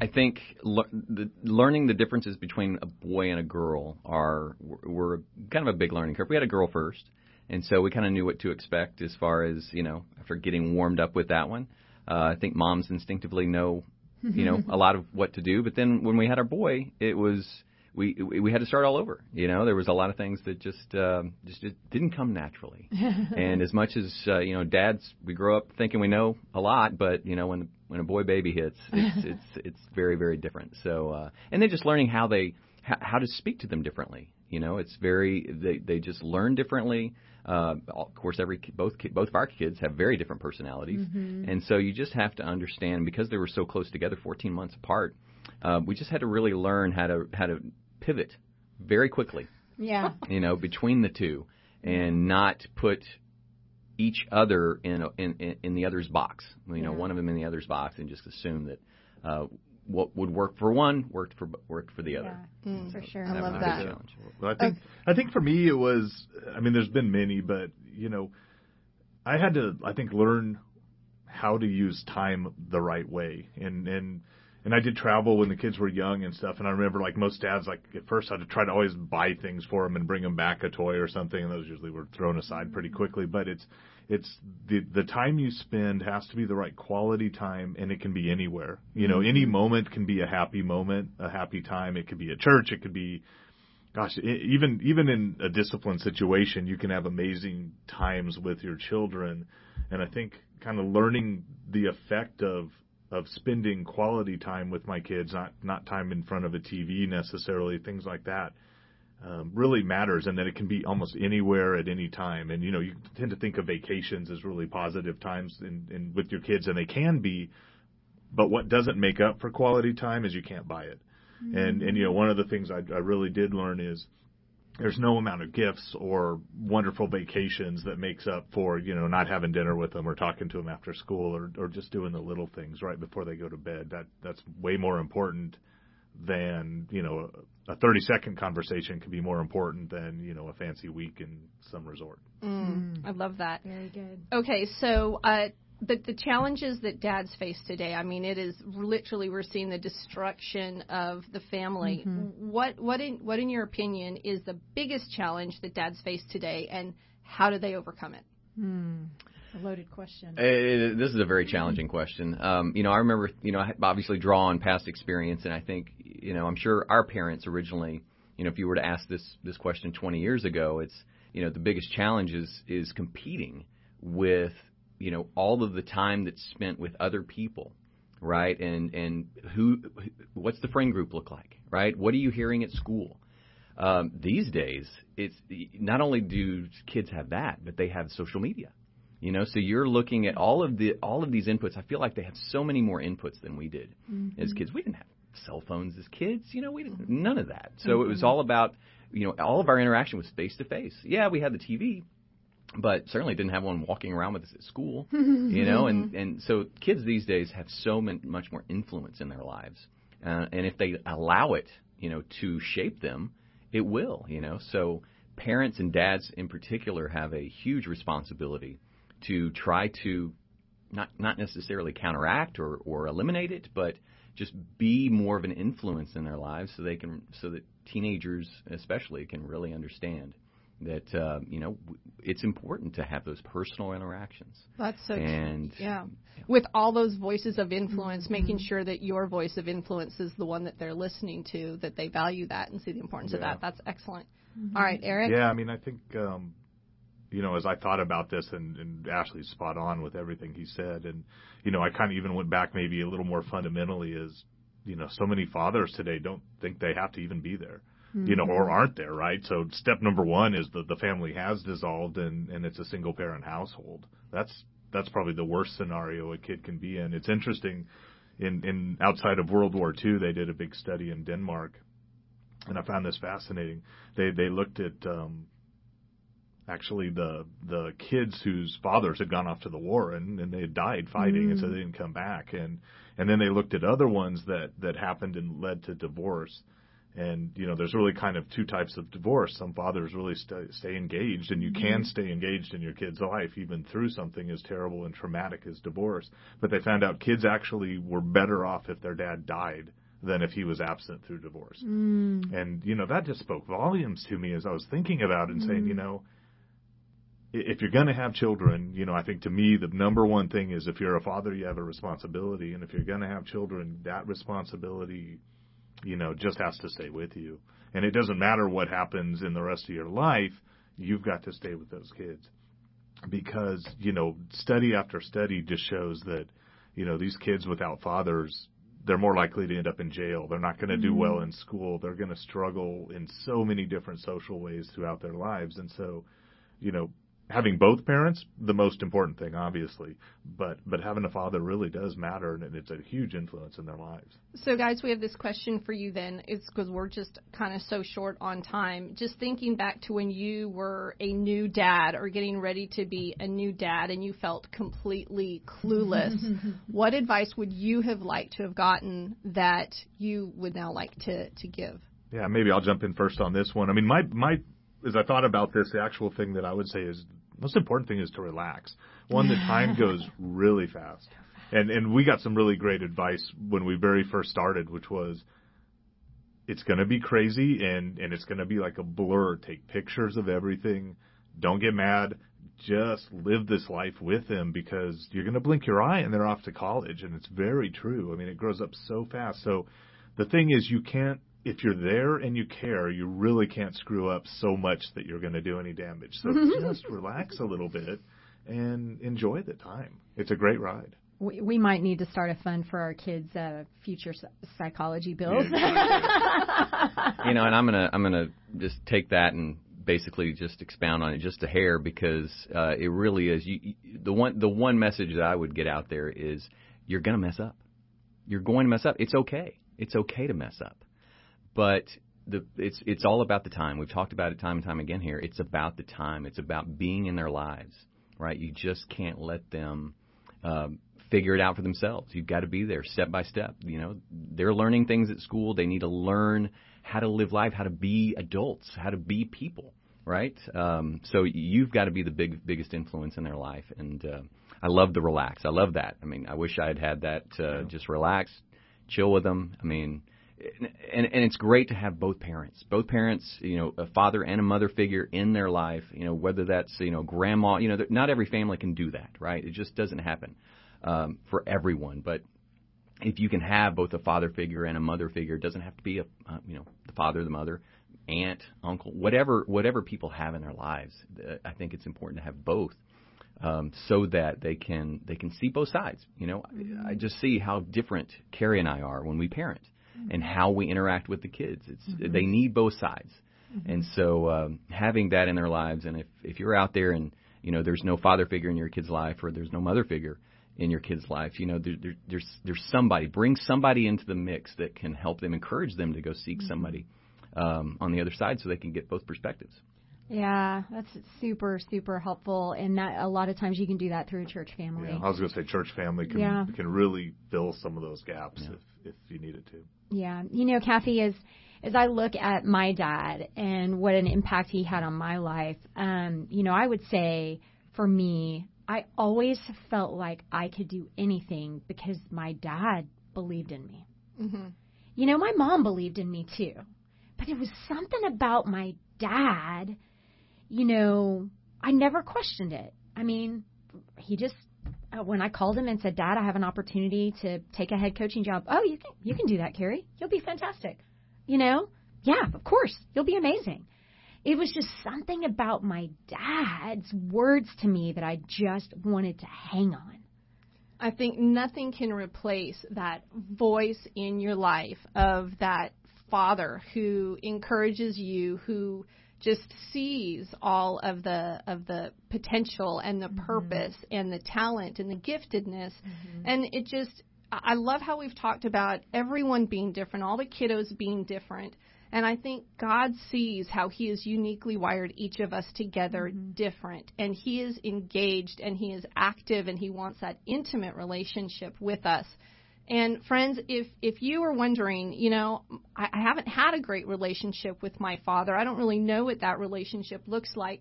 I think le- the, learning the differences between a boy and a girl are were kind of a big learning curve. We had a girl first, and so we kind of knew what to expect as far as you know after getting warmed up with that one. Uh, I think moms instinctively know you know, a lot of what to do. But then when we had our boy, it was we we had to start all over. You know, there was a lot of things that just um, just didn't come naturally. and as much as uh, you know, dads, we grow up thinking we know a lot, but you know, when when a boy baby hits, it's it's it's very very different. So uh, and then just learning how they how, how to speak to them differently. You know, it's very they they just learn differently. Uh, of course, every both both of our kids have very different personalities, mm-hmm. and so you just have to understand because they were so close together, 14 months apart. Uh, we just had to really learn how to how to pivot very quickly. Yeah. You know, between the two, and not put each other in a, in in the other's box. You know, yeah. one of them in the other's box, and just assume that uh, what would work for one worked for worked for the other. Yeah, mm, for sure. I love that. Well, I think okay. I think for me it was. I mean, there's been many, but you know, I had to I think learn how to use time the right way, and and and I did travel when the kids were young and stuff. And I remember like most dads, like at first I'd try to always buy things for them and bring them back a toy or something, and those usually were thrown aside pretty quickly. But it's it's the the time you spend has to be the right quality time and it can be anywhere you know any mm-hmm. moment can be a happy moment a happy time it could be at church it could be gosh even even in a disciplined situation you can have amazing times with your children and i think kind of learning the effect of of spending quality time with my kids not not time in front of a tv necessarily things like that um, really matters and that it can be almost anywhere at any time. And, you know, you tend to think of vacations as really positive times in, in, with your kids, and they can be, but what doesn't make up for quality time is you can't buy it. Mm-hmm. And, and, you know, one of the things I, I really did learn is there's no amount of gifts or wonderful vacations that makes up for, you know, not having dinner with them or talking to them after school or, or just doing the little things right before they go to bed. That, that's way more important than you know a 30 second conversation can be more important than you know a fancy week in some resort. Mm, I love that. Very good. Okay, so uh, the the challenges that dads face today. I mean, it is literally we're seeing the destruction of the family. Mm-hmm. What what in what in your opinion is the biggest challenge that dads face today, and how do they overcome it? Hmm. A loaded question. Uh, this is a very challenging question. Um, you know, I remember, you know, I obviously draw on past experience, and I think, you know, I'm sure our parents originally, you know, if you were to ask this this question 20 years ago, it's, you know, the biggest challenge is is competing with, you know, all of the time that's spent with other people, right? And and who, what's the friend group look like, right? What are you hearing at school? um, these days, it's not only do kids have that, but they have social media. You know, so you're looking at all of the all of these inputs. I feel like they have so many more inputs than we did Mm-hmm. as kids. We didn't have cell phones as kids. You know, we didn't none of that. So it Mm-hmm. was all about you know all of our interaction was face to face. Yeah, we had the TV, but certainly didn't have one walking around with us at school. you know, and and so kids these days have so much more influence in their lives, uh, and if they allow it, you know, to shape them, it will. You know, so parents and dads in particular have a huge responsibility to try to not not necessarily counteract or, or eliminate it, but just be more of an influence in their lives so they can so that teenagers especially can really understand that uh, you know it's important to have those personal interactions That's so and Yeah. With all those voices of influence, making sure that your voice of influence is the one that they're listening to, that they value that and see the importance of that. That's excellent. All right, Eric. Yeah, I mean, I think, um, you know, as I thought about this, and, and Ashley's spot on with everything he said, and you know, I kind of even went back maybe a little more fundamentally, is you know, so many fathers today don't think they have to even be there, you know, or aren't there, right? So step number one is that the family has dissolved and and it's a single parent household. That's that's probably the worst scenario a kid can be in. It's interesting. In, in outside of World War II, they did a big study in Denmark, and I found this fascinating. They they looked at um, actually the the kids whose fathers had gone off to the war and, and they had died fighting and so they didn't come back and and then they looked at other ones that that happened and led to divorce and you know there's really kind of two types of divorce. Some fathers really stay, stay engaged and you mm-hmm. can stay engaged in your kid's life even through something as terrible and traumatic as divorce. But they found out kids actually were better off if their dad died than if he was absent through divorce. Mm. And you know that just spoke volumes to me as I was thinking about it and saying, you mm-hmm. know, if you're going to have children, you know, I think to me the number one thing is if you're a father, you have a responsibility, and if you're going to have children, that responsibility, you know, just has to stay with you. And it doesn't matter what happens in the rest of your life, you've got to stay with those kids. Because, you know, study after study just shows that, you know, these kids without fathers they're more likely to end up in jail. They're not going to do well mm-hmm. in school. They're going to struggle in so many different social ways throughout their lives. And so, you know, having both parents, the most important thing, obviously, but but having a father really does matter, and it's a huge influence in their lives. So, guys, we have this question for you then. It's because we're just kind of so short on time. Just thinking back to when you were a new dad or getting ready to be a new dad and you felt completely clueless, what advice would you have liked to have gotten that you would now like to, to give? Yeah, maybe I'll jump in first on this one. I mean, my my as I thought about this, the actual thing that I would say is most important thing is to relax. One, the time goes really fast. And and we got some really great advice when we very first started, which was it's going to be crazy and and it's going to be like a blur. Take pictures of everything. Don't get mad. Just live this life with them because you're going to blink your eye and they're off to college and it's very true. I mean, it grows up so fast. So the thing is you can't if you're there and you care, you really can't screw up so much that you're going to do any damage. So just relax a little bit and enjoy the time. It's a great ride. We, we might need to start a fund for our kids' uh, future psychology bills. you know, and I'm gonna I'm gonna just take that and basically just expound on it just a hair because uh, it really is. You, you, the one the one message that I would get out there is you're gonna mess up. You're going to mess up. It's okay. It's okay to mess up, but the it's it's all about the time. We've talked about it time and time again here. It's about the time. It's about being in their lives, right? You just can't let them. Um, figure it out for themselves. You've got to be there step by step. You know, they're learning things at school. They need to learn how to live life, how to be adults, how to be people, right? Um, so you've got to be the big biggest influence in their life. And uh, I love the relax. I love that. I mean, I wish I had had that. Uh, Just relax, chill with them. I mean. And and it's great to have both parents, both parents, you know, a father and a mother figure in their life, you know, whether that's you know grandma, you know, not every family can do that, right? It just doesn't happen um, for everyone. But if you can have both a father figure and a mother figure, it doesn't have to be a uh, you know the father, the mother, aunt, uncle, whatever whatever people have in their lives. Uh, I think it's important to have both. Um, so that they can they can see both sides. You know, I, I just see how different Carrie and I are when we parent, and how we interact with the kids. It's they need both sides. Mm-hmm. And so um, having that in their lives, and if if you're out there and you know there's no father figure in your kid's life or there's no mother figure in your kid's life, you know there, there, there's there's somebody bring somebody into the mix that can help them encourage them to go seek mm-hmm. somebody um, on the other side so they can get both perspectives. Yeah, that's super super helpful, and that a lot of times you can do that through a church family. Yeah, I was going to say church family can yeah. can really fill some of those gaps yeah. if if you needed to. Yeah, you know, Kathy, as as I look at my dad and what an impact he had on my life, um, you know, I would say for me, I always felt like I could do anything because my dad believed in me. Mm-hmm. You know, my mom believed in me too, but it was something about my dad you know, I never questioned it. I mean, he just uh, when I called him and said, "Dad, I have an opportunity to take a head coaching job." Oh, you can you can do that, Carrie. You'll be fantastic. You know? Yeah, of course. You'll be amazing. It was just something about my dad's words to me that I just wanted to hang on. I think nothing can replace that voice in your life of that father who encourages you, who just sees all of the of the potential and the mm-hmm. purpose and the talent and the giftedness mm-hmm. and it just I love how we've talked about everyone being different, all the kiddos being different. And I think God sees how He has uniquely wired each of us together mm-hmm. different. And He is engaged and He is active and He wants that intimate relationship with us. And friends, if if you are wondering, you know, I, I haven't had a great relationship with my father. I don't really know what that relationship looks like.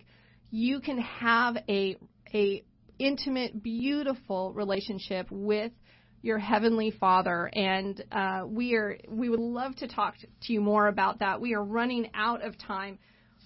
You can have a a intimate, beautiful relationship with your heavenly Father, and uh, we are we would love to talk to you more about that. We are running out of time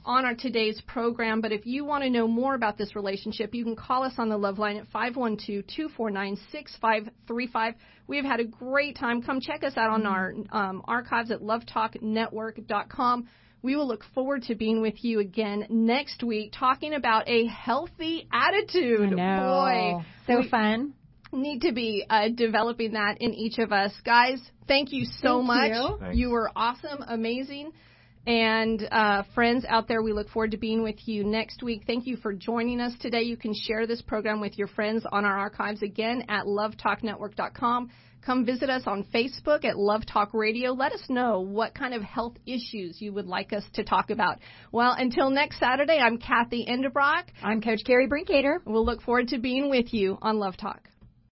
on our today's program. But if you want to know more about this relationship, you can call us on the Love Line at 512-249-6535. We have had a great time. Come check us out on our um, archives at lovetalknetwork.com. We will look forward to being with you again next week, talking about a healthy attitude. Boy, so fun. Need to be uh, developing that in each of us, guys. Thank you so thank much. You. you were awesome, amazing. And uh, friends out there, we look forward to being with you next week. Thank you for joining us today. You can share this program with your friends on our archives again at lovetalknetwork.com. Come visit us on Facebook at Love Talk Radio. Let us know what kind of health issues you would like us to talk about. Well, until next Saturday, I'm Kathy Endebrock. I'm Coach Carrie Brinkater. We'll look forward to being with you on Love Talk.